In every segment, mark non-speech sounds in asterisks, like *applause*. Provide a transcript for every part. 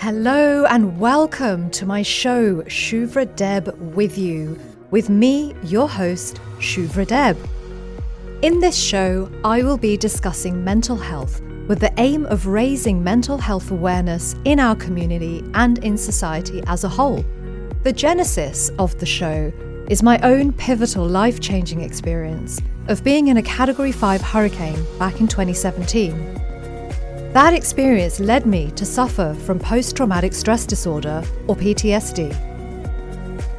Hello and welcome to my show, Shuvra Deb with you, with me, your host, Shuvra Deb. In this show, I will be discussing mental health with the aim of raising mental health awareness in our community and in society as a whole. The genesis of the show is my own pivotal life changing experience of being in a Category 5 hurricane back in 2017. That experience led me to suffer from post traumatic stress disorder, or PTSD.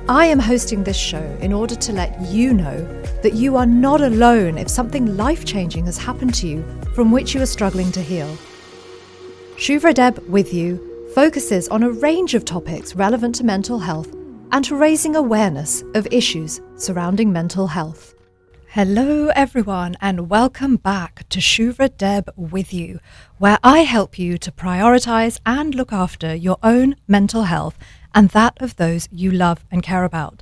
I am hosting this show in order to let you know that you are not alone if something life changing has happened to you from which you are struggling to heal. Shuvra Deb with you focuses on a range of topics relevant to mental health and to raising awareness of issues surrounding mental health. Hello, everyone, and welcome back to Shuvra Deb with you, where I help you to prioritize and look after your own mental health and that of those you love and care about.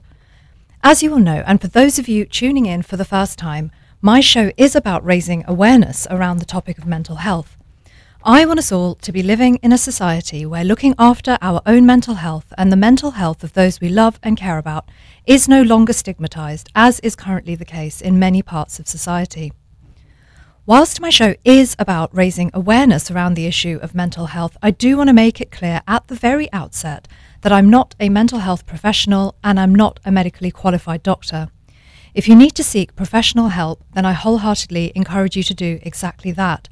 As you will know, and for those of you tuning in for the first time, my show is about raising awareness around the topic of mental health. I want us all to be living in a society where looking after our own mental health and the mental health of those we love and care about is no longer stigmatized, as is currently the case in many parts of society. Whilst my show is about raising awareness around the issue of mental health, I do want to make it clear at the very outset that I'm not a mental health professional and I'm not a medically qualified doctor. If you need to seek professional help, then I wholeheartedly encourage you to do exactly that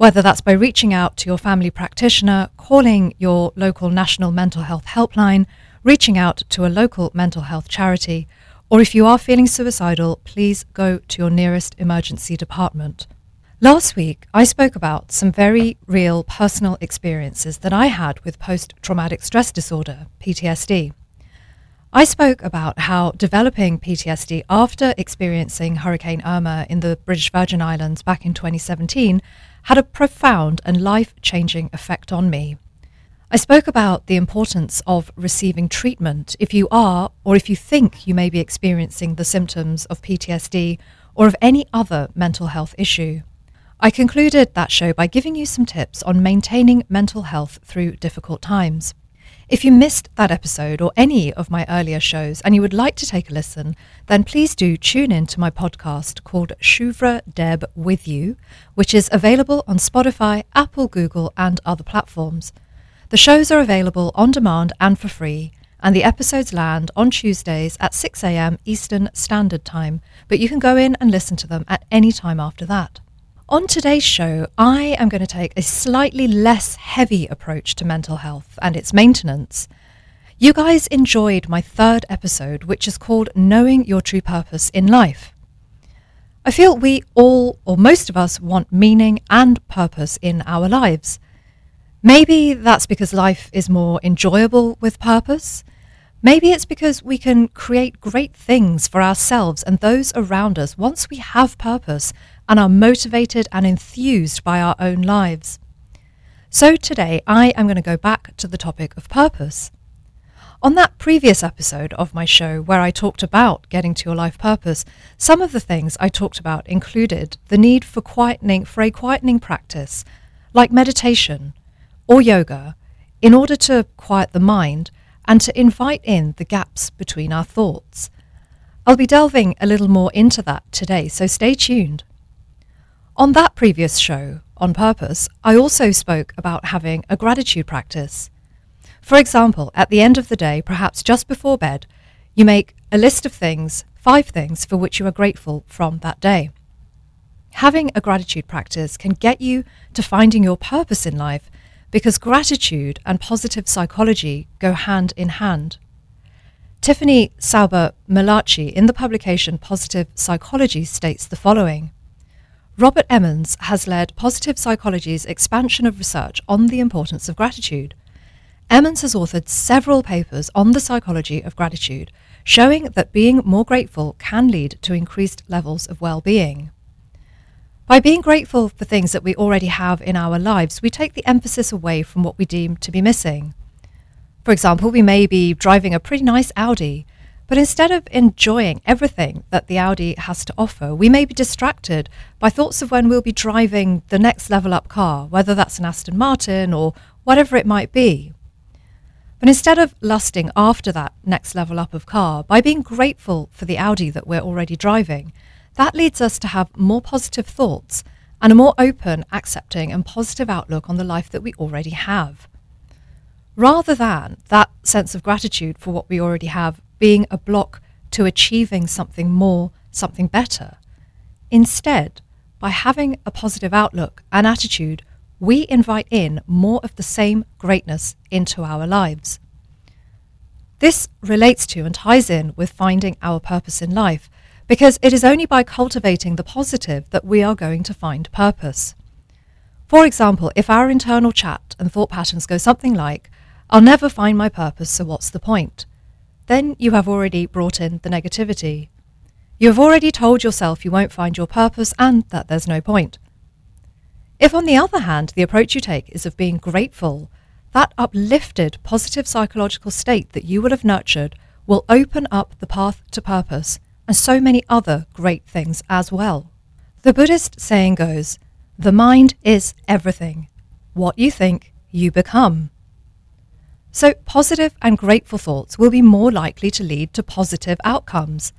whether that's by reaching out to your family practitioner, calling your local national mental health helpline, reaching out to a local mental health charity, or if you are feeling suicidal, please go to your nearest emergency department. Last week, I spoke about some very real personal experiences that I had with post traumatic stress disorder, PTSD. I spoke about how developing PTSD after experiencing Hurricane Irma in the British Virgin Islands back in 2017 had a profound and life changing effect on me. I spoke about the importance of receiving treatment if you are, or if you think you may be experiencing the symptoms of PTSD or of any other mental health issue. I concluded that show by giving you some tips on maintaining mental health through difficult times. If you missed that episode or any of my earlier shows and you would like to take a listen, then please do tune in to my podcast called Shuvra Deb With You, which is available on Spotify, Apple, Google, and other platforms. The shows are available on demand and for free, and the episodes land on Tuesdays at 6am Eastern Standard Time, but you can go in and listen to them at any time after that. On today's show, I am going to take a slightly less heavy approach to mental health and its maintenance. You guys enjoyed my third episode, which is called Knowing Your True Purpose in Life. I feel we all, or most of us, want meaning and purpose in our lives. Maybe that's because life is more enjoyable with purpose. Maybe it's because we can create great things for ourselves and those around us once we have purpose and are motivated and enthused by our own lives. So today I am going to go back to the topic of purpose. On that previous episode of my show, where I talked about getting to your life purpose, some of the things I talked about included the need for quietening, for a quietening practice, like meditation or yoga, in order to quiet the mind and to invite in the gaps between our thoughts. I'll be delving a little more into that today, so stay tuned. On that previous show, on purpose, I also spoke about having a gratitude practice. For example, at the end of the day, perhaps just before bed, you make a list of things, five things for which you are grateful from that day. Having a gratitude practice can get you to finding your purpose in life because gratitude and positive psychology go hand in hand. Tiffany Sauber Millacci in the publication Positive Psychology states the following Robert Emmons has led positive psychology's expansion of research on the importance of gratitude. Emmons has authored several papers on the psychology of gratitude, showing that being more grateful can lead to increased levels of well being. By being grateful for things that we already have in our lives, we take the emphasis away from what we deem to be missing. For example, we may be driving a pretty nice Audi, but instead of enjoying everything that the Audi has to offer, we may be distracted by thoughts of when we'll be driving the next level up car, whether that's an Aston Martin or whatever it might be. But instead of lusting after that next level up of car, by being grateful for the Audi that we're already driving, that leads us to have more positive thoughts and a more open, accepting, and positive outlook on the life that we already have. Rather than that sense of gratitude for what we already have being a block to achieving something more, something better. Instead, by having a positive outlook and attitude, we invite in more of the same greatness into our lives. This relates to and ties in with finding our purpose in life, because it is only by cultivating the positive that we are going to find purpose. For example, if our internal chat and thought patterns go something like, I'll never find my purpose, so what's the point? Then you have already brought in the negativity. You have already told yourself you won't find your purpose and that there's no point. If, on the other hand, the approach you take is of being grateful, that uplifted positive psychological state that you will have nurtured will open up the path to purpose and so many other great things as well. The Buddhist saying goes, the mind is everything. What you think, you become. So, positive and grateful thoughts will be more likely to lead to positive outcomes.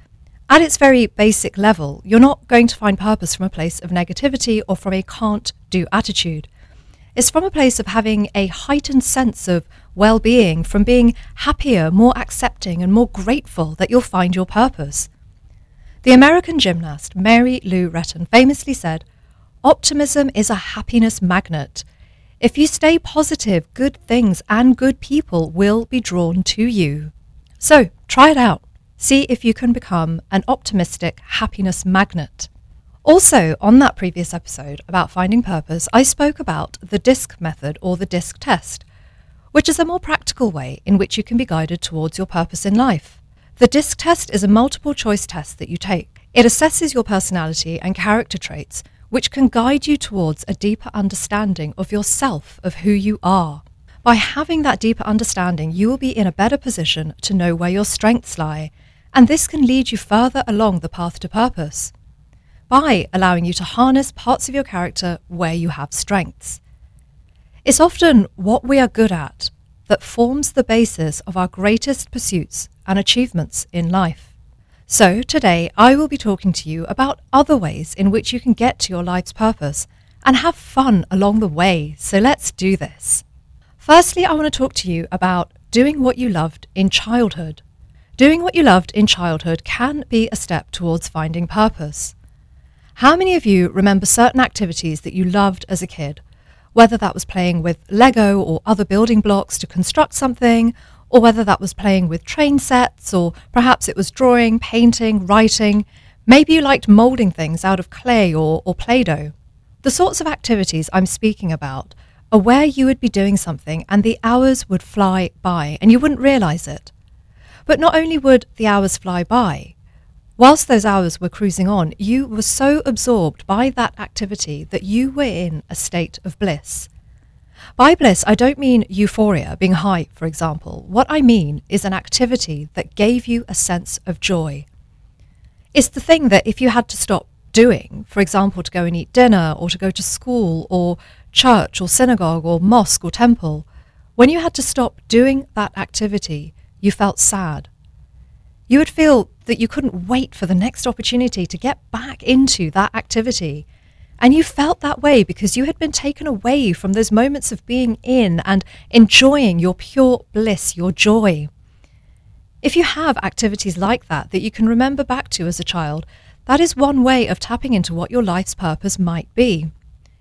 At its very basic level, you're not going to find purpose from a place of negativity or from a can't do attitude. It's from a place of having a heightened sense of well being, from being happier, more accepting, and more grateful that you'll find your purpose. The American gymnast Mary Lou Retton famously said, Optimism is a happiness magnet. If you stay positive, good things and good people will be drawn to you. So try it out. See if you can become an optimistic happiness magnet. Also, on that previous episode about finding purpose, I spoke about the DISC method or the DISC test, which is a more practical way in which you can be guided towards your purpose in life. The DISC test is a multiple choice test that you take. It assesses your personality and character traits, which can guide you towards a deeper understanding of yourself, of who you are. By having that deeper understanding, you will be in a better position to know where your strengths lie and this can lead you further along the path to purpose by allowing you to harness parts of your character where you have strengths. It's often what we are good at that forms the basis of our greatest pursuits and achievements in life. So, today I will be talking to you about other ways in which you can get to your life's purpose and have fun along the way. So, let's do this. Firstly, I want to talk to you about doing what you loved in childhood. Doing what you loved in childhood can be a step towards finding purpose. How many of you remember certain activities that you loved as a kid? Whether that was playing with Lego or other building blocks to construct something, or whether that was playing with train sets, or perhaps it was drawing, painting, writing. Maybe you liked moulding things out of clay or, or Play Doh. The sorts of activities I'm speaking about are where you would be doing something and the hours would fly by and you wouldn't realize it. But not only would the hours fly by, whilst those hours were cruising on, you were so absorbed by that activity that you were in a state of bliss. By bliss, I don't mean euphoria, being high, for example. What I mean is an activity that gave you a sense of joy. It's the thing that if you had to stop doing, for example, to go and eat dinner or to go to school or church or synagogue or mosque or temple, when you had to stop doing that activity, you felt sad. You would feel that you couldn't wait for the next opportunity to get back into that activity. And you felt that way because you had been taken away from those moments of being in and enjoying your pure bliss, your joy. If you have activities like that that you can remember back to as a child, that is one way of tapping into what your life's purpose might be.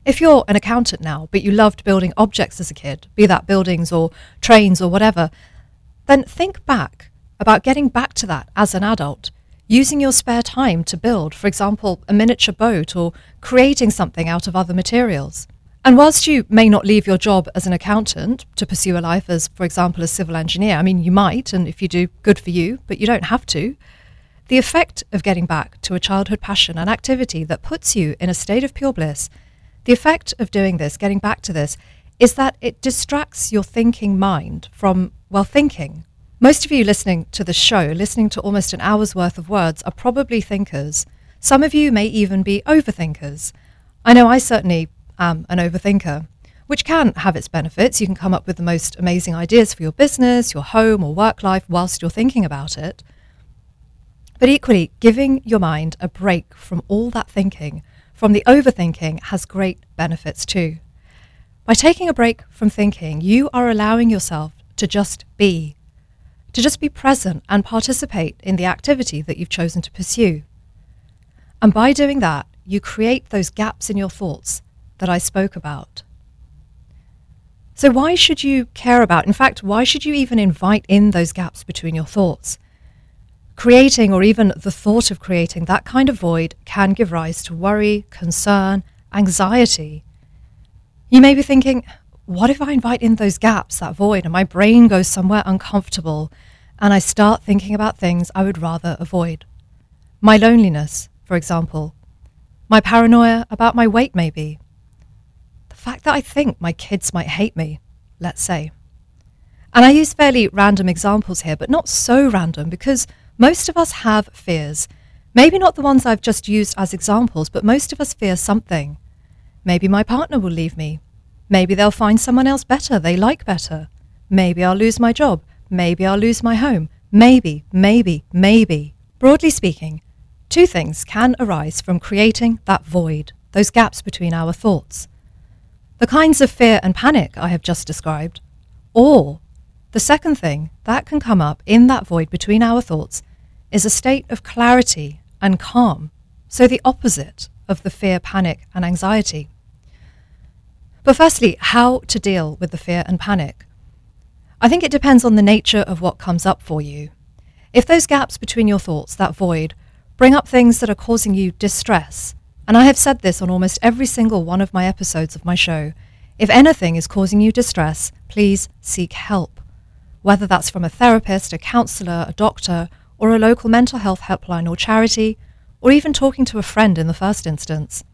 If you're an accountant now, but you loved building objects as a kid, be that buildings or trains or whatever, then think back about getting back to that as an adult, using your spare time to build, for example, a miniature boat or creating something out of other materials. And whilst you may not leave your job as an accountant to pursue a life as, for example, a civil engineer, I mean, you might, and if you do, good for you, but you don't have to. The effect of getting back to a childhood passion and activity that puts you in a state of pure bliss, the effect of doing this, getting back to this, is that it distracts your thinking mind from, well, thinking. Most of you listening to the show, listening to almost an hour's worth of words, are probably thinkers. Some of you may even be overthinkers. I know I certainly am an overthinker. which can have its benefits. You can come up with the most amazing ideas for your business, your home, or work life whilst you're thinking about it. But equally, giving your mind a break from all that thinking, from the overthinking, has great benefits too. By taking a break from thinking, you are allowing yourself to just be, to just be present and participate in the activity that you've chosen to pursue. And by doing that, you create those gaps in your thoughts that I spoke about. So, why should you care about, in fact, why should you even invite in those gaps between your thoughts? Creating, or even the thought of creating, that kind of void can give rise to worry, concern, anxiety. You may be thinking, what if I invite in those gaps, that void, and my brain goes somewhere uncomfortable and I start thinking about things I would rather avoid? My loneliness, for example. My paranoia about my weight, maybe the fact that I think my kids might hate me, let's say. And I use fairly random examples here, but not so random because most of us have fears. Maybe not the ones I've just used as examples, but most of us fear something. Maybe my partner will leave me. Maybe they'll find someone else better they like better. Maybe I'll lose my job. Maybe I'll lose my home. Maybe, maybe, maybe. Broadly speaking, two things can arise from creating that void, those gaps between our thoughts the kinds of fear and panic I have just described, or the second thing that can come up in that void between our thoughts is a state of clarity and calm, so the opposite of the fear, panic, and anxiety. But firstly, how to deal with the fear and panic. I think it depends on the nature of what comes up for you. If those gaps between your thoughts, that void, bring up things that are causing you distress, and I have said this on almost every single one of my episodes of my show. If anything is causing you distress, please seek help. Whether that's from a therapist, a counsellor, a doctor, or a local mental health helpline or charity, or even talking to a friend in the first instance.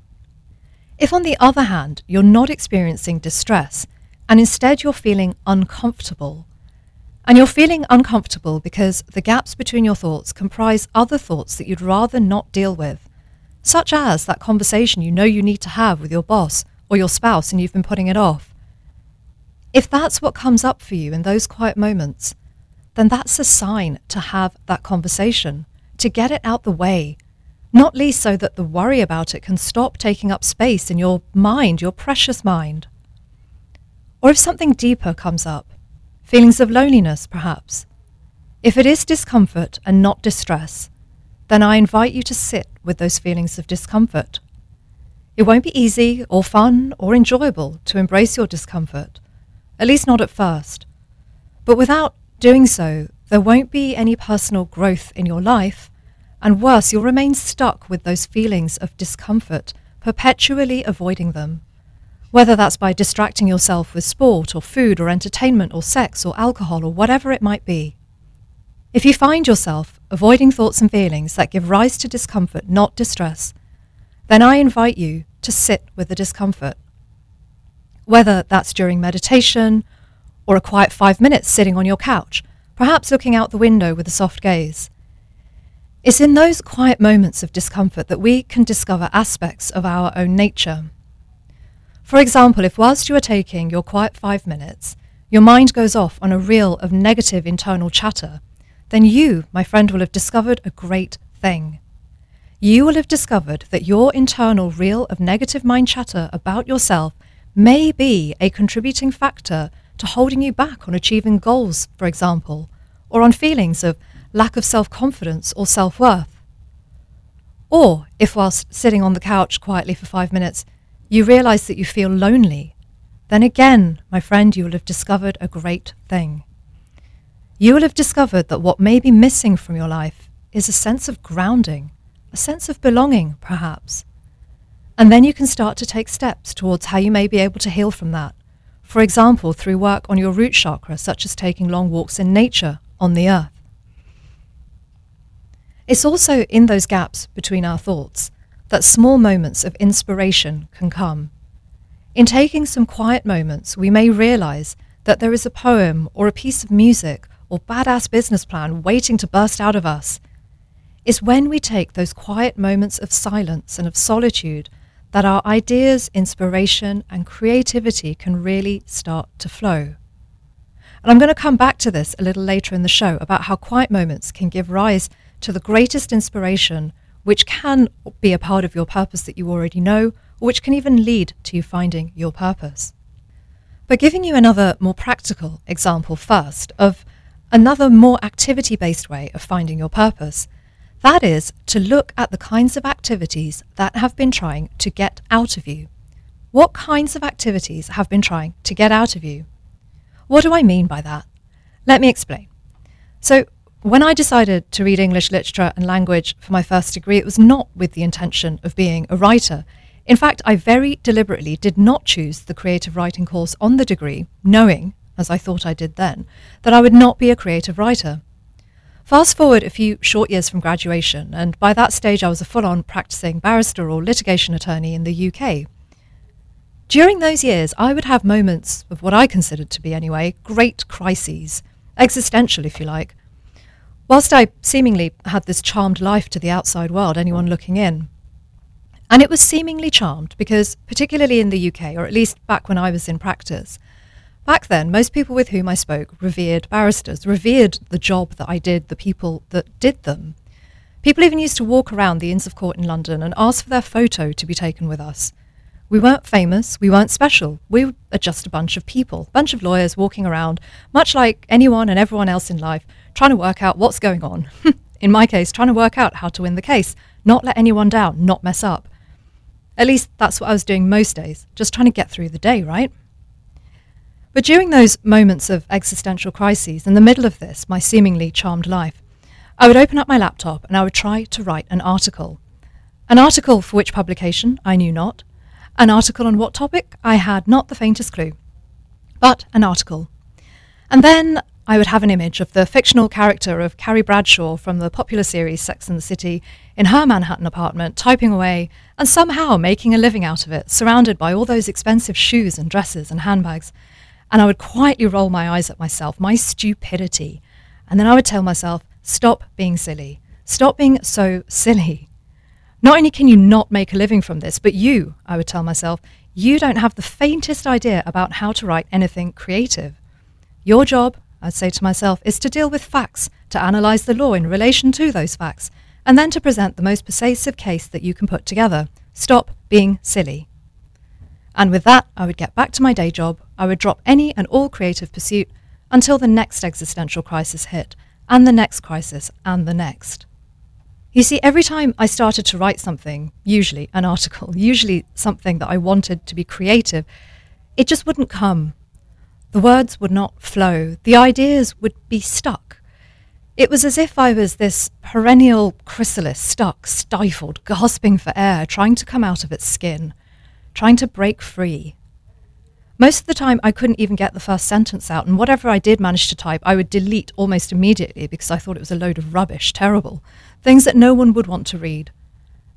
If, on the other hand, you're not experiencing distress and instead you're feeling uncomfortable, and you're feeling uncomfortable because the gaps between your thoughts comprise other thoughts that you'd rather not deal with, such as that conversation you know you need to have with your boss or your spouse and you've been putting it off. If that's what comes up for you in those quiet moments, then that's a sign to have that conversation, to get it out the way, not least so that the worry about it can stop taking up space in your mind, your precious mind. Or if something deeper comes up, feelings of loneliness perhaps, if it is discomfort and not distress, then I invite you to sit with those feelings of discomfort. It won't be easy or fun or enjoyable to embrace your discomfort, at least not at first. But without doing so, there won't be any personal growth in your life, and worse, you'll remain stuck with those feelings of discomfort, perpetually avoiding them. Whether that's by distracting yourself with sport or food or entertainment or sex or alcohol or whatever it might be. If you find yourself avoiding thoughts and feelings that give rise to discomfort, not distress, then I invite you to sit with the discomfort. Whether that's during meditation or a quiet five minutes sitting on your couch, perhaps looking out the window with a soft gaze. It's in those quiet moments of discomfort that we can discover aspects of our own nature. For example, if whilst you are taking your quiet five minutes, your mind goes off on a reel of negative internal chatter, then you, my friend, will have discovered a great thing. You will have discovered that your internal reel of negative mind chatter about yourself may be a contributing factor to holding you back on achieving goals, for example, or on feelings of lack of self confidence or self worth. Or if, whilst sitting on the couch quietly for five minutes, you realize that you feel lonely, then again, my friend, you will have discovered a great thing you will have discovered that what may be missing from your life is a sense of grounding, a sense of belonging, perhaps. And then you can start to take steps towards how you may be able to heal from that. For example, through work on your root chakra, such as taking long walks in nature on the earth. It's also in those gaps between our thoughts that small moments of inspiration can come. In taking some quiet moments, we may realize that there is a poem or a piece of music or badass business plan waiting to burst out of us. It's when we take those quiet moments of silence and of solitude that our ideas, inspiration, and creativity can really start to flow. And I'm going to come back to this a little later in the show about how quiet moments can give rise to the greatest inspiration, which can be a part of your purpose that you already know, or which can even lead to you finding your purpose. But giving you another more practical example first of another more activity based way of finding your purpose. That is to look at the kinds of activities that have been trying to get out of you. What kinds of activities have been trying to get out of you? What do I mean by that? Let me explain. So, when I decided to read English literature and language for my first degree, it was not with the intention of being a writer. In fact, I very deliberately did not choose the creative writing course on the degree, knowing, as I thought I did then, that I would not be a creative writer. Fast forward a few short years from graduation, and by that stage I was a full on practicing barrister or litigation attorney in the UK. During those years, I would have moments of what I considered to be, anyway, great crises, existential, if you like. Whilst I seemingly had this charmed life to the outside world, anyone looking in. And it was seemingly charmed because, particularly in the UK, or at least back when I was in practice, back then, most people with whom I spoke revered barristers, revered the job that I did, the people that did them. People even used to walk around the Inns of Court in London and ask for their photo to be taken with us. We weren't famous, we weren't special. We were just a bunch of people, a bunch of lawyers walking around, much like anyone and everyone else in life, trying to work out what's going on. *laughs* in my case, trying to work out how to win the case, not let anyone down, not mess up. At least that's what I was doing most days, just trying to get through the day, right? But during those moments of existential crises, in the middle of this, my seemingly charmed life, I would open up my laptop and I would try to write an article. An article for which publication I knew not, an article on what topic? I had not the faintest clue. But an article. And then I would have an image of the fictional character of Carrie Bradshaw from the popular series Sex and the City in her Manhattan apartment, typing away and somehow making a living out of it, surrounded by all those expensive shoes and dresses and handbags. And I would quietly roll my eyes at myself, my stupidity. And then I would tell myself, stop being silly. Stop being so silly. Not only can you not make a living from this, but you, I would tell myself, you don't have the faintest idea about how to write anything creative. Your job, I'd say to myself, is to deal with facts, to analyse the law in relation to those facts, and then to present the most persuasive case that you can put together. Stop being silly. And with that, I would get back to my day job. I would drop any and all creative pursuit until the next existential crisis hit, and the next crisis, and the next. You see, every time I started to write something, usually an article, *laughs* usually something that I wanted to be creative, it just wouldn't come. The words would not flow. The ideas would be stuck. It was as if I was this perennial chrysalis, stuck, stifled, gasping for air, trying to come out of its skin, trying to break free. Most of the time, I couldn't even get the first sentence out, and whatever I did manage to type, I would delete almost immediately because I thought it was a load of rubbish, terrible, things that no one would want to read.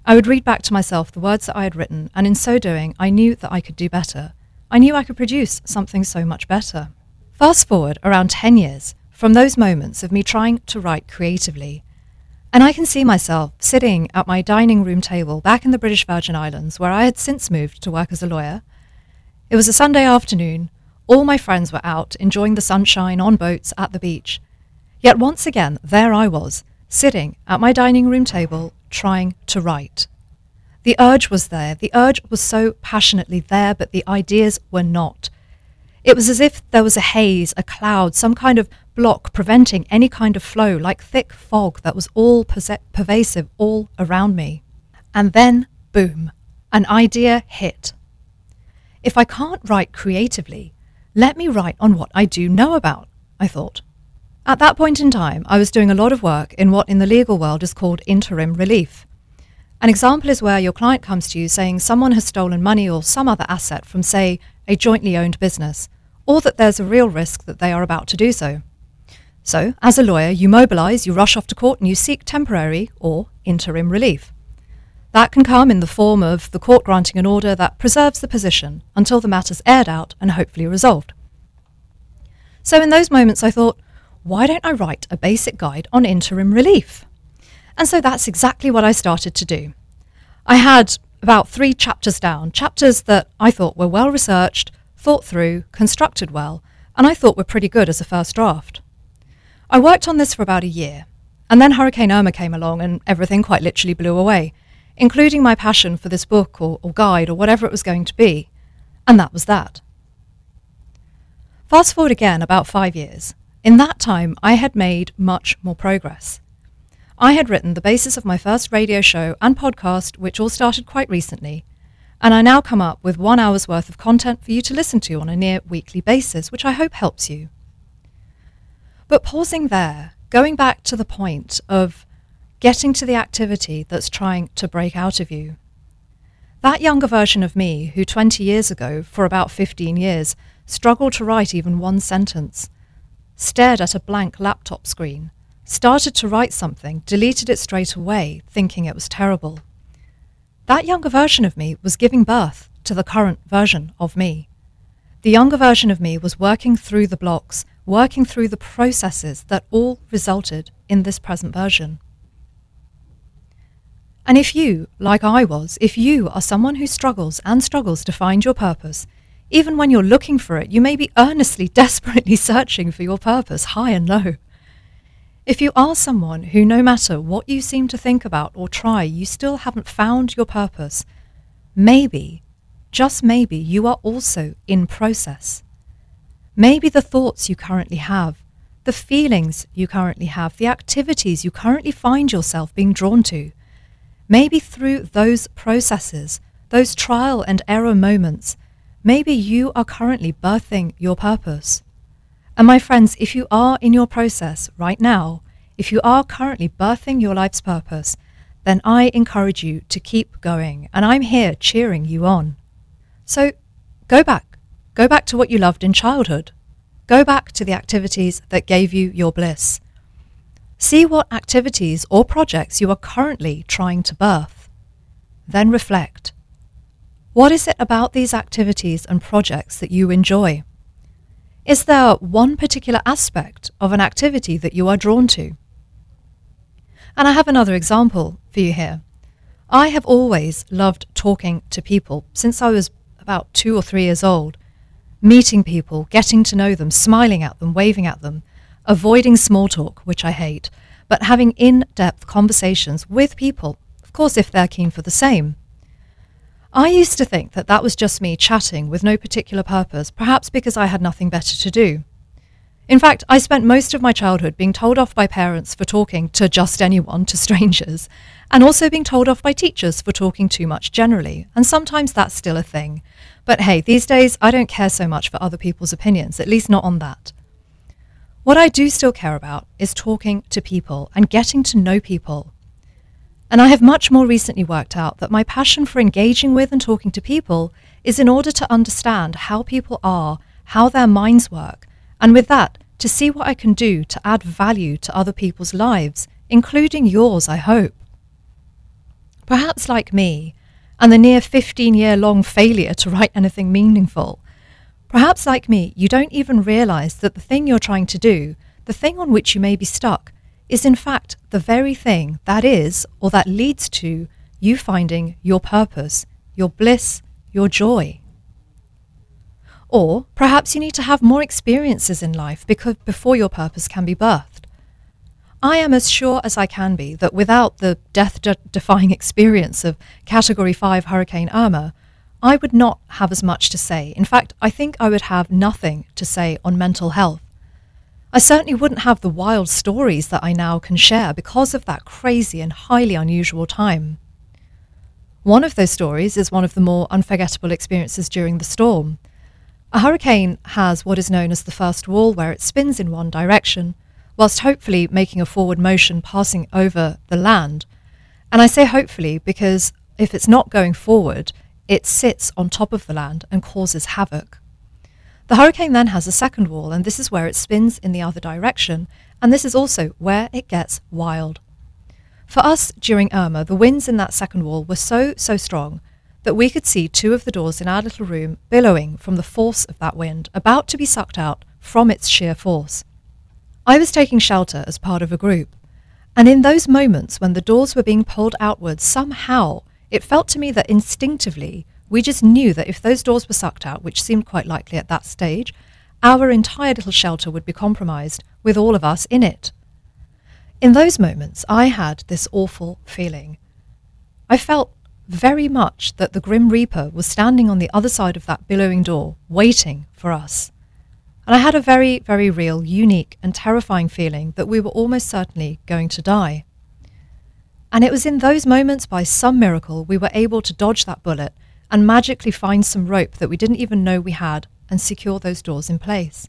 I would read back to myself the words that I had written, and in so doing, I knew that I could do better. I knew I could produce something so much better. Fast forward around 10 years from those moments of me trying to write creatively, and I can see myself sitting at my dining room table back in the British Virgin Islands, where I had since moved to work as a lawyer it was a Sunday afternoon. All my friends were out enjoying the sunshine on boats at the beach. Yet once again, there I was, sitting at my dining room table, trying to write. The urge was there. The urge was so passionately there, but the ideas were not. It was as if there was a haze, a cloud, some kind of block preventing any kind of flow, like thick fog that was all pervasive all around me. And then, boom, an idea hit. If I can't write creatively, let me write on what I do know about, I thought. At that point in time, I was doing a lot of work in what in the legal world is called interim relief. An example is where your client comes to you saying someone has stolen money or some other asset from, say, a jointly owned business, or that there's a real risk that they are about to do so. So, as a lawyer, you mobilize, you rush off to court, and you seek temporary or interim relief. That can come in the form of the court granting an order that preserves the position until the matter's aired out and hopefully resolved. So, in those moments, I thought, why don't I write a basic guide on interim relief? And so that's exactly what I started to do. I had about three chapters down, chapters that I thought were well researched, thought through, constructed well, and I thought were pretty good as a first draft. I worked on this for about a year, and then Hurricane Irma came along and everything quite literally blew away, including my passion for this book or, or guide or whatever it was going to be. And that was that. Fast forward again about five years. In that time, I had made much more progress. I had written the basis of my first radio show and podcast, which all started quite recently, and I now come up with one hour's worth of content for you to listen to on a near weekly basis, which I hope helps you. But pausing there, going back to the point of getting to the activity that's trying to break out of you. That younger version of me, who 20 years ago, for about 15 years, struggled to write even one sentence, stared at a blank laptop screen, started to write something, deleted it straight away, thinking it was terrible. That younger version of me was giving birth to the current version of me. The younger version of me was working through the blocks, working through the processes that all resulted in this present version. And if you, like I was, if you are someone who struggles and struggles to find your purpose, even when you're looking for it, you may be earnestly, *laughs* desperately searching for your purpose high and low. If you are someone who, no matter what you seem to think about or try, you still haven't found your purpose, maybe, just maybe, you are also in process. Maybe the thoughts you currently have, the feelings you currently have, the activities you currently find yourself being drawn to, maybe through those processes, those trial and error moments, maybe you are currently birthing your purpose. And my friends, if you are in your process right now, if you are currently birthing your life's purpose, then I encourage you to keep going, and I'm here cheering you on. So go back. Go back to what you loved in childhood. Go back to the activities that gave you your bliss. See what activities or projects you are currently trying to birth. Then reflect. What is it about these activities and projects that you enjoy? Is there one particular aspect of an activity that you are drawn to? And I have another example for you here. I have always loved talking to people since I was about two or three years old, meeting people, getting to know them, smiling at them, waving at them, avoiding small talk, which I hate, but having in depth conversations with people, of course, if they're keen for the same. I used to think that that was just me chatting with no particular purpose, perhaps because I had nothing better to do. In fact, I spent most of my childhood being told off by parents for talking to just anyone, to strangers, and also being told off by teachers for talking too much generally, and sometimes that's still a thing. But hey, these days I don't care so much for other people's opinions, at least not on that. What I do still care about is talking to people and getting to know people and I have much more recently worked out that my passion for engaging with and talking to people is in order to understand how people are, how their minds work, and with that, to see what I can do to add value to other people's lives, including yours, I hope. Perhaps like me, and the near 15 year long failure to write anything meaningful, perhaps like me, you don't even realize that the thing you're trying to do, the thing on which you may be stuck, is in fact the very thing that is or that leads to you finding your purpose, your bliss, your joy. Or perhaps you need to have more experiences in life because before your purpose can be birthed. I am as sure as I can be that without the death defying experience of Category 5 Hurricane Irma, I would not have as much to say. In fact, I think I would have nothing to say on mental health I certainly wouldn't have the wild stories that I now can share because of that crazy and highly unusual time. One of those stories is one of the more unforgettable experiences during the storm. A hurricane has what is known as the first wall, where it spins in one direction, whilst hopefully making a forward motion passing over the land. And I say hopefully because if it's not going forward, it sits on top of the land and causes havoc. The hurricane then has a second wall, and this is where it spins in the other direction, and this is also where it gets wild. For us during Irma, the winds in that second wall were so, so strong that we could see two of the doors in our little room billowing from the force of that wind, about to be sucked out from its sheer force. I was taking shelter as part of a group, and in those moments when the doors were being pulled outwards, somehow it felt to me that instinctively we just knew that if those doors were sucked out, which seemed quite likely at that stage, our entire little shelter would be compromised with all of us in it. In those moments, I had this awful feeling. I felt very much that the Grim Reaper was standing on the other side of that billowing door, waiting for us. And I had a very, very real, unique, and terrifying feeling that we were almost certainly going to die. And it was in those moments, by some miracle, we were able to dodge that bullet and magically find some rope that we didn't even know we had and secure those doors in place.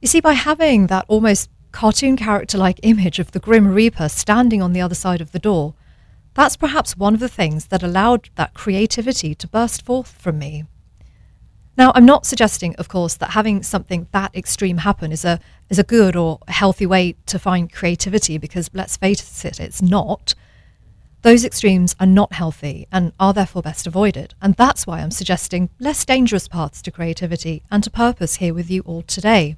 You see, by having that almost cartoon character like image of the Grim Reaper standing on the other side of the door, that's perhaps one of the things that allowed that creativity to burst forth from me. Now, I'm not suggesting, of course, that having something that extreme happen is a, is a good or healthy way to find creativity, because let's face it, it's not. Those extremes are not healthy and are therefore best avoided. And that's why I'm suggesting less dangerous paths to creativity and to purpose here with you all today.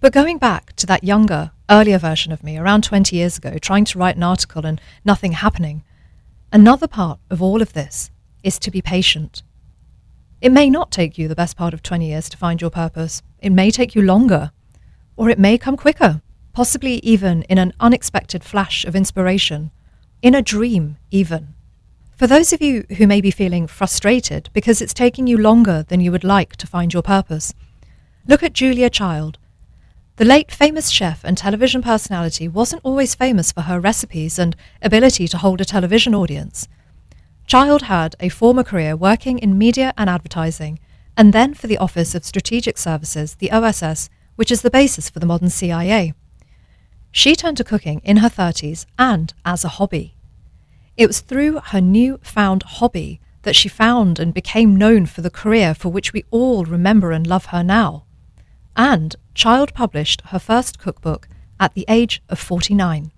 But going back to that younger, earlier version of me, around 20 years ago, trying to write an article and nothing happening, another part of all of this is to be patient. It may not take you the best part of 20 years to find your purpose. It may take you longer, or it may come quicker, possibly even in an unexpected flash of inspiration, in a dream, even. For those of you who may be feeling frustrated because it's taking you longer than you would like to find your purpose, look at Julia Child, the late famous chef and television personality wasn't always famous for her recipes and ability to hold a television audience. Child had a former career working in media and advertising, and then for the Office of Strategic Services, the OSS, which is the basis for the modern CIA. She turned to cooking in her 30s and as a hobby. It was through her new found hobby that she found and became known for the career for which we all remember and love her now and Child published her first cookbook at the age of 49.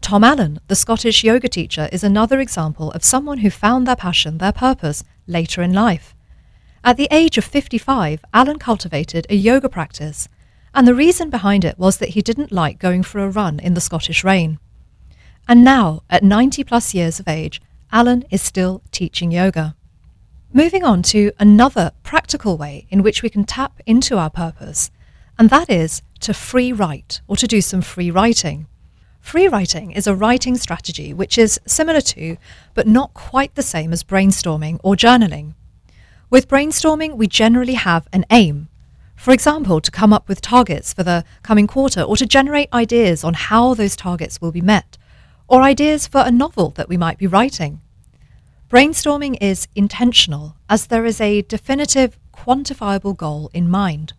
Tom Allen, the Scottish yoga teacher, is another example of someone who found their passion, their purpose, later in life. At the age of 55, Allen cultivated a yoga practice, and the reason behind it was that he didn't like going for a run in the Scottish rain. And now, at 90 plus years of age, Allen is still teaching yoga. Moving on to another practical way in which we can tap into our purpose, and that is to free write or to do some free writing. Free writing is a writing strategy which is similar to, but not quite the same as brainstorming or journaling. With brainstorming, we generally have an aim. For example, to come up with targets for the coming quarter or to generate ideas on how those targets will be met, or ideas for a novel that we might be writing. Brainstorming is intentional as there is a definitive, quantifiable goal in mind.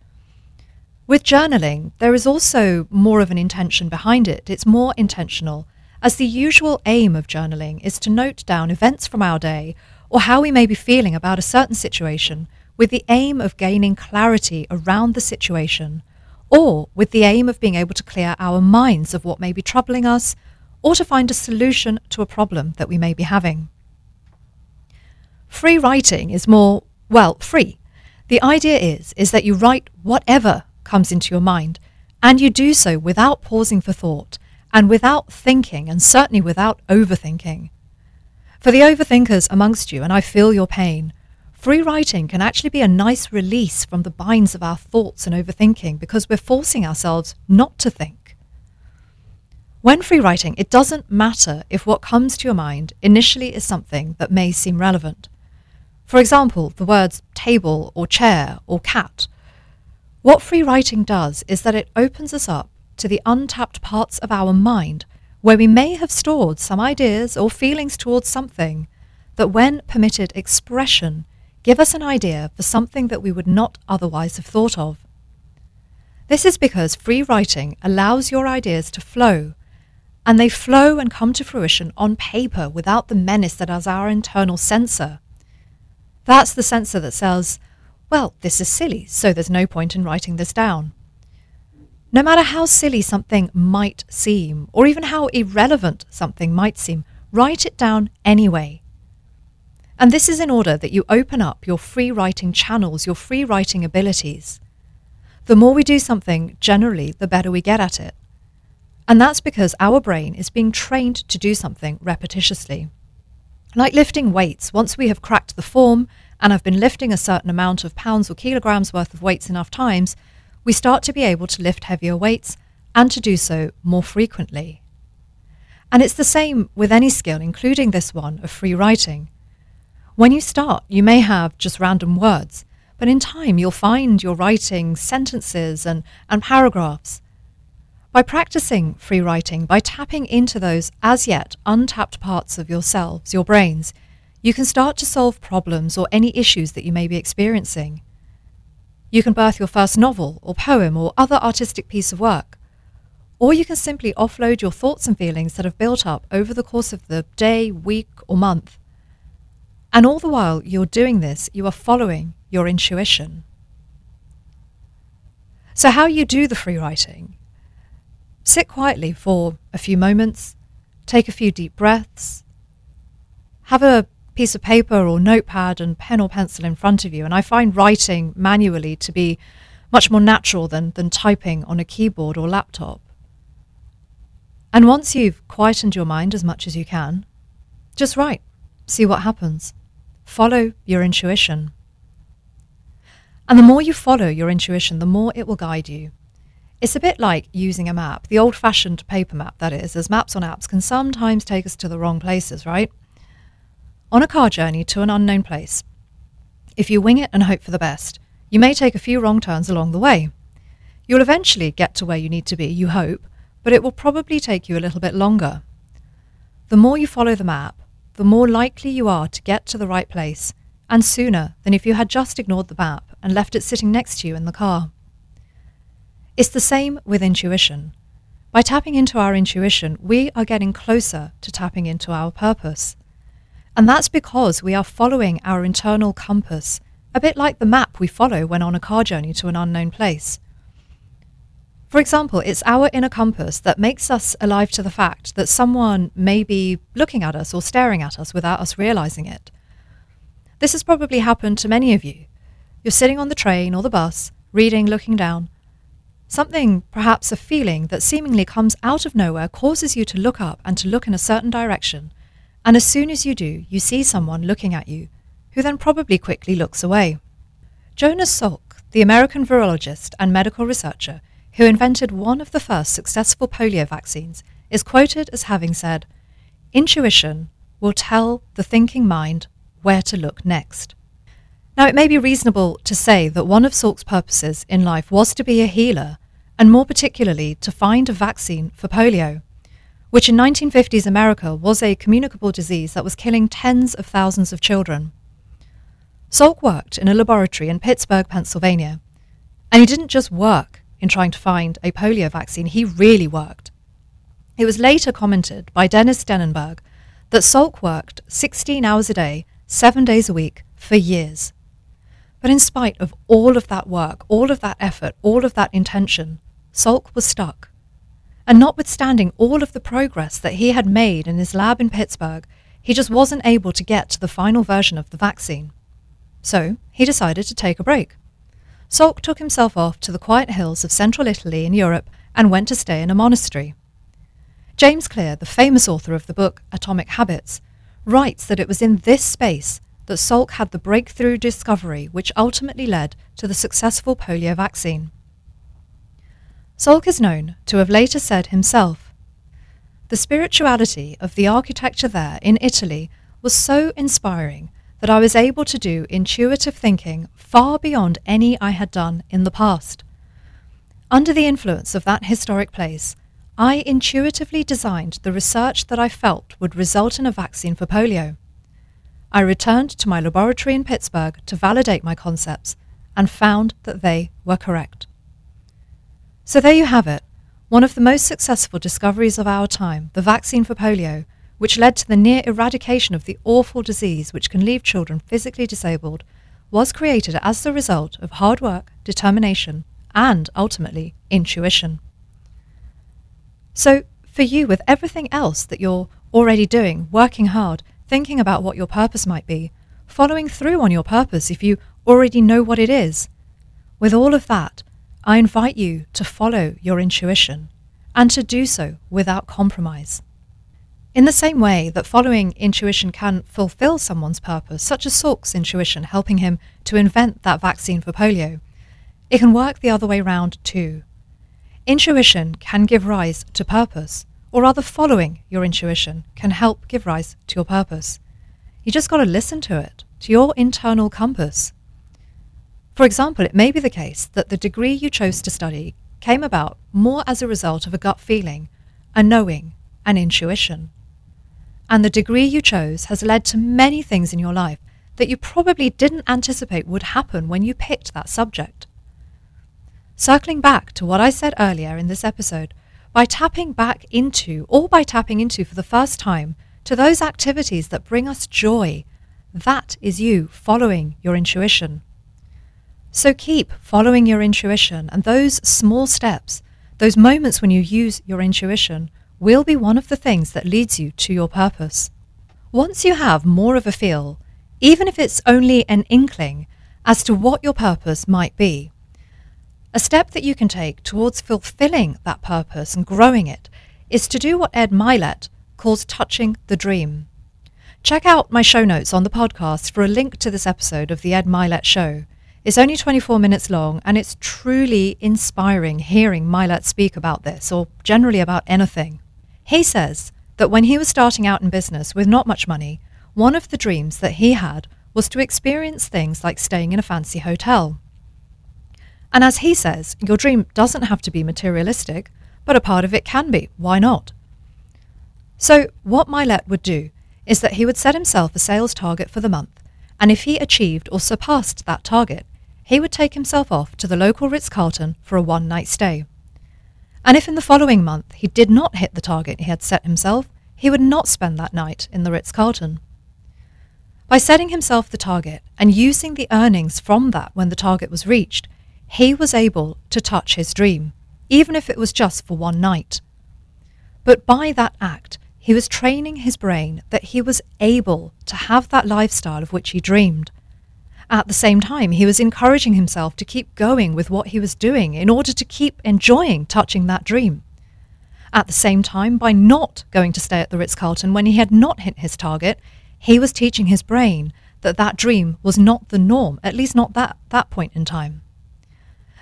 With journaling, there is also more of an intention behind it. It's more intentional, as the usual aim of journaling is to note down events from our day or how we may be feeling about a certain situation with the aim of gaining clarity around the situation, or with the aim of being able to clear our minds of what may be troubling us or to find a solution to a problem that we may be having. Free writing is more, well, free. The idea is, is that you write whatever comes into your mind, and you do so without pausing for thought, and without thinking, and certainly without overthinking. For the overthinkers amongst you, and I feel your pain, free writing can actually be a nice release from the binds of our thoughts and overthinking because we're forcing ourselves not to think. When free writing, it doesn't matter if what comes to your mind initially is something that may seem relevant. For example, the words table or chair or cat. What free writing does is that it opens us up to the untapped parts of our mind where we may have stored some ideas or feelings towards something that, when permitted expression, give us an idea for something that we would not otherwise have thought of. This is because free writing allows your ideas to flow, and they flow and come to fruition on paper without the menace that is our internal censor. That's the censor that says, well, this is silly, so there's no point in writing this down. No matter how silly something might seem, or even how irrelevant something might seem, write it down anyway. And this is in order that you open up your free writing channels, your free writing abilities. The more we do something, generally, the better we get at it. And that's because our brain is being trained to do something repetitiously. Like lifting weights, once we have cracked the form and have been lifting a certain amount of pounds or kilograms worth of weights enough times, we start to be able to lift heavier weights and to do so more frequently. And it's the same with any skill, including this one of free writing. When you start, you may have just random words, but in time you'll find you're writing sentences and, and paragraphs. By practicing free writing, by tapping into those as yet untapped parts of yourselves, your brains, you can start to solve problems or any issues that you may be experiencing. You can birth your first novel or poem or other artistic piece of work. Or you can simply offload your thoughts and feelings that have built up over the course of the day, week, or month. And all the while you're doing this, you are following your intuition. So, how you do the free writing? Sit quietly for a few moments, take a few deep breaths, have a piece of paper or notepad and pen or pencil in front of you. And I find writing manually to be much more natural than, than typing on a keyboard or laptop. And once you've quietened your mind as much as you can, just write, see what happens. Follow your intuition. And the more you follow your intuition, the more it will guide you. It's a bit like using a map, the old fashioned paper map, that is, as maps on apps can sometimes take us to the wrong places, right? On a car journey to an unknown place, if you wing it and hope for the best, you may take a few wrong turns along the way. You'll eventually get to where you need to be, you hope, but it will probably take you a little bit longer. The more you follow the map, the more likely you are to get to the right place, and sooner than if you had just ignored the map and left it sitting next to you in the car. It's the same with intuition. By tapping into our intuition, we are getting closer to tapping into our purpose. And that's because we are following our internal compass, a bit like the map we follow when on a car journey to an unknown place. For example, it's our inner compass that makes us alive to the fact that someone may be looking at us or staring at us without us realizing it. This has probably happened to many of you. You're sitting on the train or the bus, reading, looking down. Something, perhaps a feeling, that seemingly comes out of nowhere causes you to look up and to look in a certain direction. And as soon as you do, you see someone looking at you, who then probably quickly looks away. Jonas Salk, the American virologist and medical researcher, who invented one of the first successful polio vaccines, is quoted as having said, Intuition will tell the thinking mind where to look next. Now, it may be reasonable to say that one of Salk's purposes in life was to be a healer, and more particularly to find a vaccine for polio, which in 1950s America was a communicable disease that was killing tens of thousands of children. Salk worked in a laboratory in Pittsburgh, Pennsylvania, and he didn't just work in trying to find a polio vaccine, he really worked. It was later commented by Dennis Denenberg that Salk worked 16 hours a day, seven days a week, for years. But in spite of all of that work, all of that effort, all of that intention, Salk was stuck. And notwithstanding all of the progress that he had made in his lab in Pittsburgh, he just wasn't able to get to the final version of the vaccine. So he decided to take a break. Salk took himself off to the quiet hills of central Italy in Europe and went to stay in a monastery. James Clear, the famous author of the book Atomic Habits, writes that it was in this space that Salk had the breakthrough discovery which ultimately led to the successful polio vaccine. Salk is known to have later said himself, The spirituality of the architecture there in Italy was so inspiring that I was able to do intuitive thinking far beyond any I had done in the past. Under the influence of that historic place, I intuitively designed the research that I felt would result in a vaccine for polio. I returned to my laboratory in Pittsburgh to validate my concepts and found that they were correct. So there you have it, one of the most successful discoveries of our time, the vaccine for polio, which led to the near eradication of the awful disease which can leave children physically disabled, was created as the result of hard work, determination, and ultimately intuition. So, for you, with everything else that you're already doing, working hard, thinking about what your purpose might be, following through on your purpose if you already know what it is, with all of that, I invite you to follow your intuition and to do so without compromise. In the same way that following intuition can fulfill someone's purpose, such as Salk's intuition helping him to invent that vaccine for polio, it can work the other way round too. Intuition can give rise to purpose, or rather, following your intuition can help give rise to your purpose. You just got to listen to it, to your internal compass. For example, it may be the case that the degree you chose to study came about more as a result of a gut feeling, a knowing, an intuition and the degree you chose has led to many things in your life that you probably didn't anticipate would happen when you picked that subject. Circling back to what I said earlier in this episode, by tapping back into, or by tapping into for the first time, to those activities that bring us joy, that is you following your intuition. So keep following your intuition, and those small steps, those moments when you use your intuition, will be one of the things that leads you to your purpose. Once you have more of a feel, even if it's only an inkling, as to what your purpose might be, a step that you can take towards fulfilling that purpose and growing it is to do what Ed Mylett calls touching the dream. Check out my show notes on the podcast for a link to this episode of The Ed Mylett Show. It's only 24 minutes long, and it's truly inspiring hearing Mylett speak about this, or generally about anything. He says that when he was starting out in business with not much money, one of the dreams that he had was to experience things like staying in a fancy hotel. And as he says, your dream doesn't have to be materialistic, but a part of it can be. Why not? So, what Mylett would do is that he would set himself a sales target for the month, and if he achieved or surpassed that target, he would take himself off to the local Ritz Carlton for a one night stay. And if in the following month he did not hit the target he had set himself, he would not spend that night in the Ritz Carlton. By setting himself the target and using the earnings from that when the target was reached, he was able to touch his dream, even if it was just for one night. But by that act, he was training his brain that he was able to have that lifestyle of which he dreamed, at the same time, he was encouraging himself to keep going with what he was doing in order to keep enjoying touching that dream. At the same time, by not going to stay at the Ritz Carlton when he had not hit his target, he was teaching his brain that that dream was not the norm, at least not that, that point in time.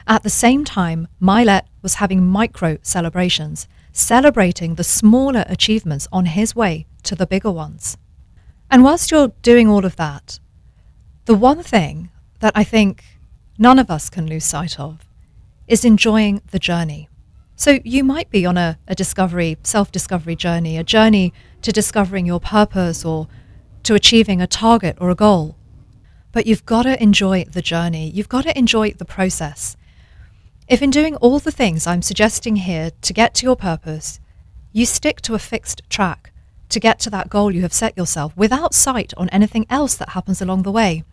At the same time, Mylett was having micro celebrations, celebrating the smaller achievements on his way to the bigger ones. And whilst you're doing all of that, the one thing that I think none of us can lose sight of is enjoying the journey. So you might be on a, a discovery, self discovery journey, a journey to discovering your purpose or to achieving a target or a goal. But you've got to enjoy the journey. You've got to enjoy the process. If in doing all the things I'm suggesting here to get to your purpose, you stick to a fixed track to get to that goal you have set yourself without sight on anything else that happens along the way,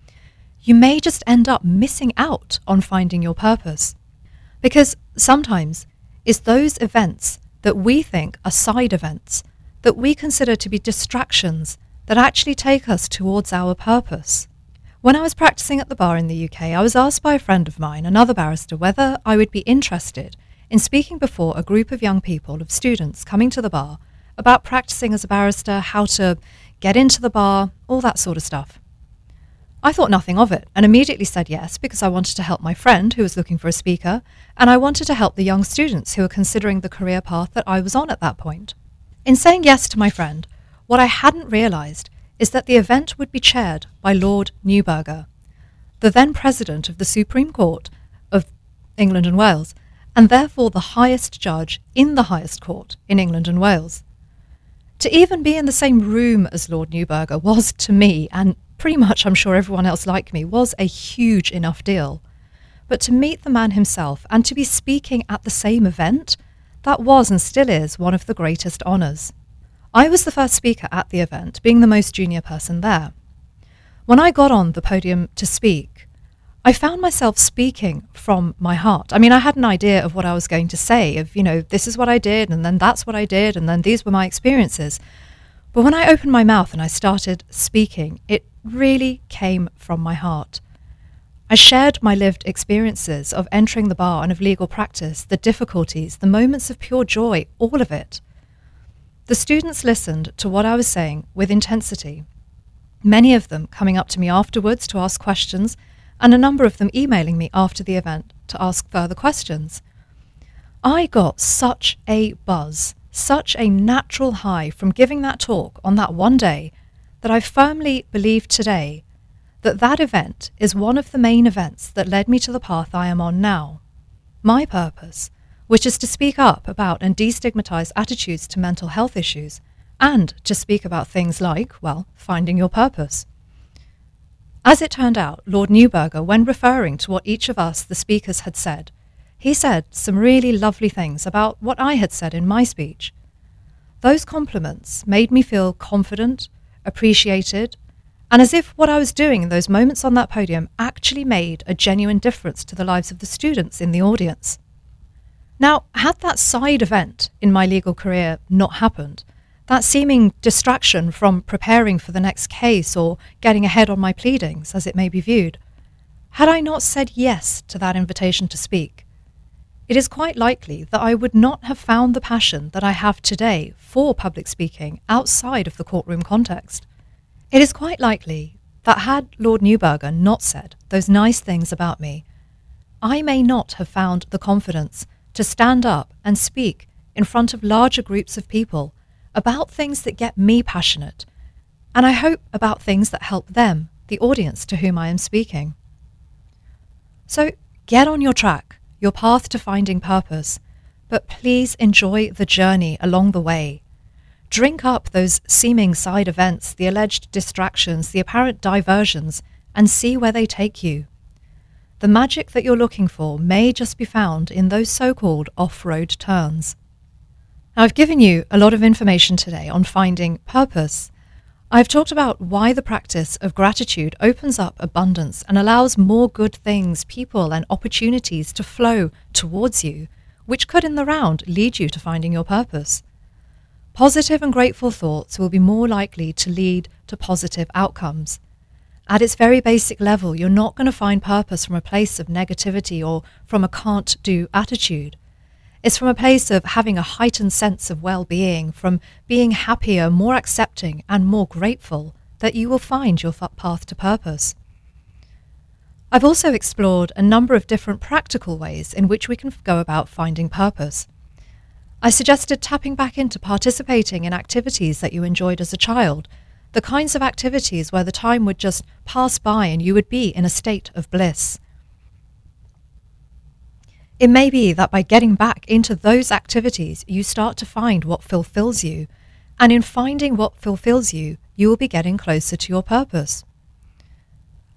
you may just end up missing out on finding your purpose. Because sometimes it's those events that we think are side events that we consider to be distractions that actually take us towards our purpose. When I was practicing at the bar in the UK, I was asked by a friend of mine, another barrister, whether I would be interested in speaking before a group of young people, of students coming to the bar, about practicing as a barrister, how to get into the bar, all that sort of stuff. I thought nothing of it and immediately said yes because I wanted to help my friend who was looking for a speaker, and I wanted to help the young students who were considering the career path that I was on at that point. In saying yes to my friend, what I hadn't realised is that the event would be chaired by Lord Neuberger, the then President of the Supreme Court of England and Wales, and therefore the highest judge in the highest court in England and Wales. To even be in the same room as Lord Neuberger was, to me, and pretty much I'm sure everyone else like me, was a huge enough deal. But to meet the man himself and to be speaking at the same event, that was and still is one of the greatest honours. I was the first speaker at the event, being the most junior person there. When I got on the podium to speak, I found myself speaking from my heart. I mean, I had an idea of what I was going to say, of, you know, this is what I did, and then that's what I did, and then these were my experiences. But when I opened my mouth and I started speaking, it really came from my heart. I shared my lived experiences of entering the bar and of legal practice, the difficulties, the moments of pure joy, all of it. The students listened to what I was saying with intensity, many of them coming up to me afterwards to ask questions, and a number of them emailing me after the event to ask further questions. I got such a buzz, such a natural high from giving that talk on that one day that I firmly believe today that that event is one of the main events that led me to the path I am on now. My purpose, which is to speak up about and destigmatize attitudes to mental health issues, and to speak about things like, well, finding your purpose. As it turned out, Lord Neuberger, when referring to what each of us, the speakers, had said, he said some really lovely things about what I had said in my speech. Those compliments made me feel confident, appreciated, and as if what I was doing in those moments on that podium actually made a genuine difference to the lives of the students in the audience. Now, had that side event in my legal career not happened, that seeming distraction from preparing for the next case or getting ahead on my pleadings, as it may be viewed, had I not said yes to that invitation to speak, it is quite likely that I would not have found the passion that I have today for public speaking outside of the courtroom context. It is quite likely that had Lord Neuberger not said those nice things about me, I may not have found the confidence to stand up and speak in front of larger groups of people about things that get me passionate, and I hope about things that help them, the audience to whom I am speaking. So get on your track, your path to finding purpose, but please enjoy the journey along the way Drink up those seeming side events, the alleged distractions, the apparent diversions, and see where they take you. The magic that you're looking for may just be found in those so called off road turns. Now, I've given you a lot of information today on finding purpose. I've talked about why the practice of gratitude opens up abundance and allows more good things, people, and opportunities to flow towards you, which could in the round lead you to finding your purpose. Positive and grateful thoughts will be more likely to lead to positive outcomes. At its very basic level, you're not going to find purpose from a place of negativity or from a can't do attitude. It's from a place of having a heightened sense of well being, from being happier, more accepting, and more grateful that you will find your path to purpose. I've also explored a number of different practical ways in which we can go about finding purpose. I suggested tapping back into participating in activities that you enjoyed as a child, the kinds of activities where the time would just pass by and you would be in a state of bliss. It may be that by getting back into those activities, you start to find what fulfills you, and in finding what fulfills you, you will be getting closer to your purpose.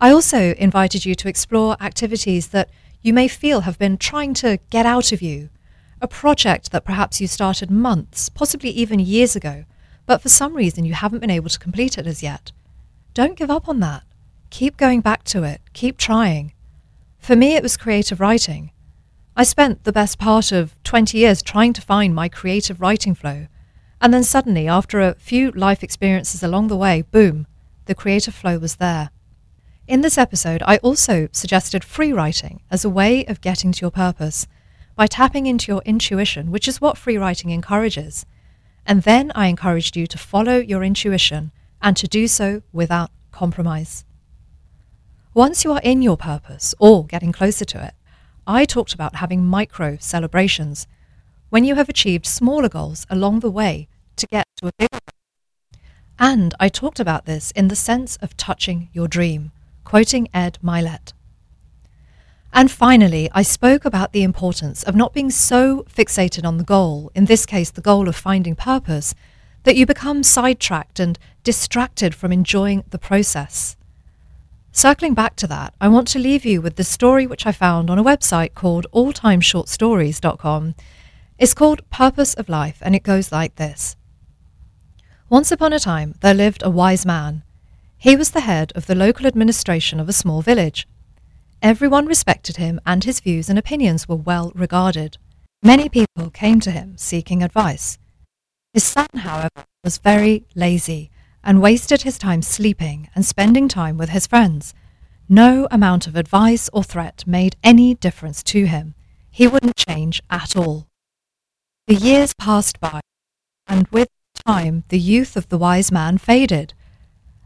I also invited you to explore activities that you may feel have been trying to get out of you a project that perhaps you started months, possibly even years ago, but for some reason you haven't been able to complete it as yet. Don't give up on that. Keep going back to it. Keep trying. For me, it was creative writing. I spent the best part of 20 years trying to find my creative writing flow. And then suddenly, after a few life experiences along the way, boom, the creative flow was there. In this episode, I also suggested free writing as a way of getting to your purpose by tapping into your intuition, which is what free writing encourages. And then I encouraged you to follow your intuition and to do so without compromise. Once you are in your purpose or getting closer to it, I talked about having micro celebrations when you have achieved smaller goals along the way to get to a bigger. And I talked about this in the sense of touching your dream, quoting Ed Mylett. And finally, I spoke about the importance of not being so fixated on the goal, in this case, the goal of finding purpose, that you become sidetracked and distracted from enjoying the process. Circling back to that, I want to leave you with the story which I found on a website called alltimeshortstories.com. It's called Purpose of Life, and it goes like this Once upon a time, there lived a wise man. He was the head of the local administration of a small village. Everyone respected him, and his views and opinions were well regarded. Many people came to him seeking advice. His son, however, was very lazy and wasted his time sleeping and spending time with his friends, No amount of advice or threat made any difference to him. He wouldn't change at all. The years passed by, and with time the youth of the wise man faded.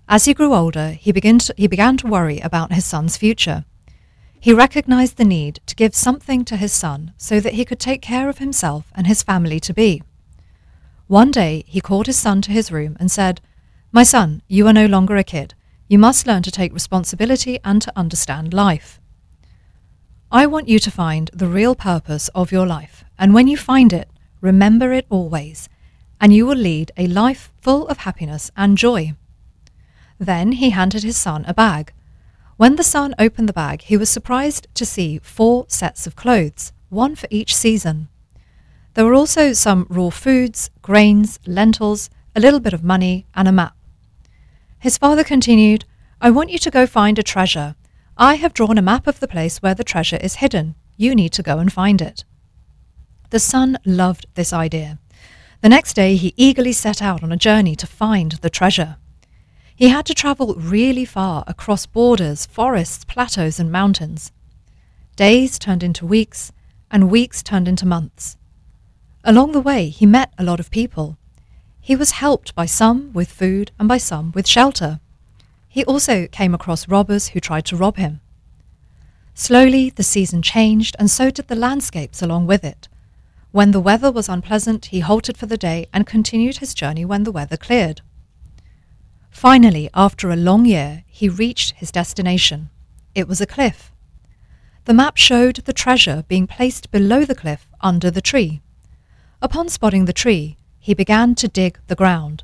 As he grew older, he began to, he began to worry about his son's future. He recognized the need to give something to his son so that he could take care of himself and his family to be. One day he called his son to his room and said, My son, you are no longer a kid. You must learn to take responsibility and to understand life. I want you to find the real purpose of your life, and when you find it, remember it always, and you will lead a life full of happiness and joy. Then he handed his son a bag. When the son opened the bag, he was surprised to see four sets of clothes, one for each season. There were also some raw foods, grains, lentils, a little bit of money, and a map. His father continued, I want you to go find a treasure. I have drawn a map of the place where the treasure is hidden. You need to go and find it. The son loved this idea. The next day he eagerly set out on a journey to find the treasure. He had to travel really far across borders, forests, plateaus, and mountains. Days turned into weeks, and weeks turned into months. Along the way, he met a lot of people. He was helped by some with food and by some with shelter. He also came across robbers who tried to rob him. Slowly, the season changed, and so did the landscapes along with it. When the weather was unpleasant, he halted for the day and continued his journey when the weather cleared. Finally, after a long year, he reached his destination. It was a cliff. The map showed the treasure being placed below the cliff under the tree. Upon spotting the tree, he began to dig the ground.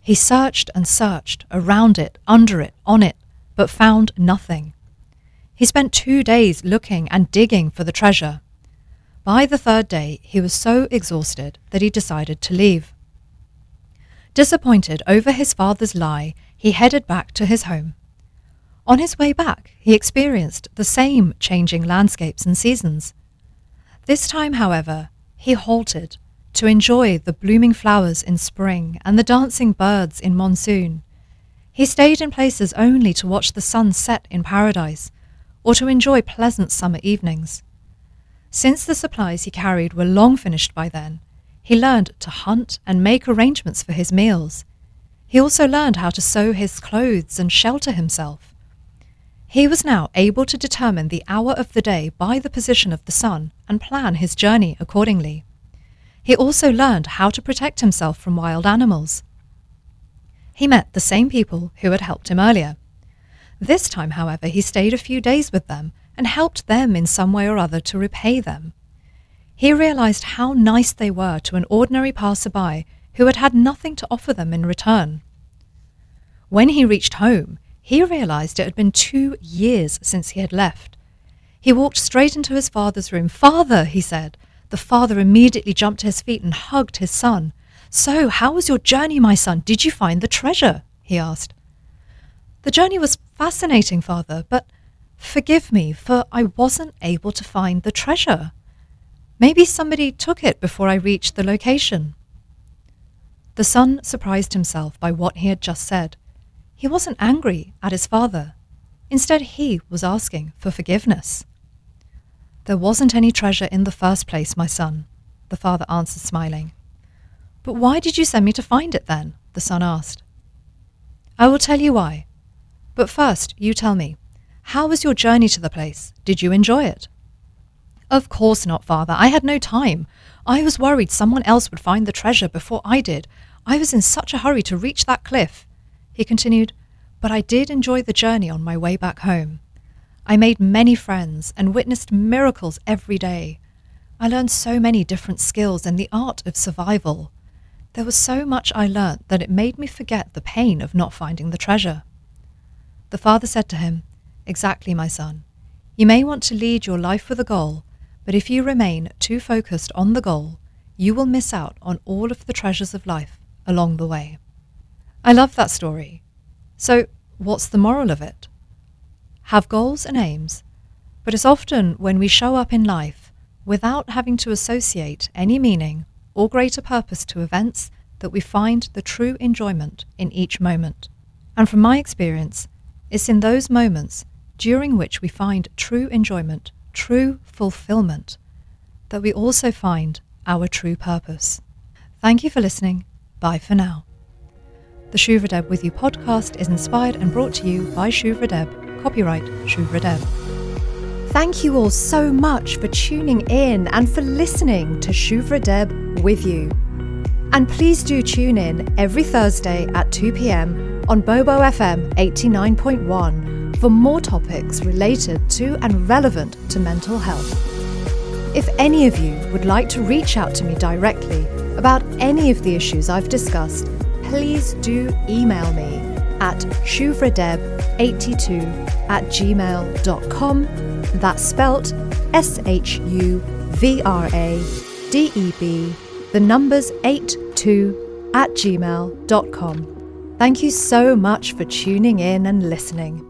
He searched and searched around it, under it, on it, but found nothing. He spent two days looking and digging for the treasure. By the third day, he was so exhausted that he decided to leave. Disappointed over his father's lie, he headed back to his home. On his way back, he experienced the same changing landscapes and seasons. This time, however, he halted to enjoy the blooming flowers in spring and the dancing birds in monsoon. He stayed in places only to watch the sun set in paradise or to enjoy pleasant summer evenings. Since the supplies he carried were long finished by then, he learned to hunt and make arrangements for his meals. He also learned how to sew his clothes and shelter himself. He was now able to determine the hour of the day by the position of the sun and plan his journey accordingly. He also learned how to protect himself from wild animals. He met the same people who had helped him earlier. This time, however, he stayed a few days with them and helped them in some way or other to repay them. He realized how nice they were to an ordinary passerby who had had nothing to offer them in return. When he reached home, he realized it had been two years since he had left. He walked straight into his father's room. Father, he said, the father immediately jumped to his feet and hugged his son. So, how was your journey, my son? Did you find the treasure? he asked. The journey was fascinating, father, but forgive me, for I wasn't able to find the treasure. Maybe somebody took it before I reached the location. The son surprised himself by what he had just said. He wasn't angry at his father. Instead, he was asking for forgiveness. There wasn't any treasure in the first place, my son, the father answered, smiling. But why did you send me to find it then? the son asked. I will tell you why. But first, you tell me, how was your journey to the place? Did you enjoy it? Of course not, father. I had no time. I was worried someone else would find the treasure before I did. I was in such a hurry to reach that cliff. He continued, but I did enjoy the journey on my way back home. I made many friends and witnessed miracles every day. I learned so many different skills in the art of survival. There was so much I learnt that it made me forget the pain of not finding the treasure. The father said to him, Exactly, my son. You may want to lead your life with a goal, but if you remain too focused on the goal, you will miss out on all of the treasures of life along the way. I love that story. So, what's the moral of it? have goals and aims, but it's often when we show up in life without having to associate any meaning or greater purpose to events that we find the true enjoyment in each moment. And from my experience, it's in those moments, during which we find true enjoyment, true fulfillment, that we also find our true purpose. Thank you for listening. Bye for now. The Shuvra Deb With You podcast is inspired and brought to you by Shuvra Deb. Copyright Shuvra Deb. Thank you all so much for tuning in and for listening to Shuvra Deb With You. And please do tune in every Thursday at 2 pm on Bobo FM 89.1 for more topics related to and relevant to mental health. If any of you would like to reach out to me directly about any of the issues I've discussed, please do email me at shuvradeb82 at gmail.com. That's spelt S H U V R A D E B, the numbers 82 at gmail.com. Thank you so much for tuning in and listening.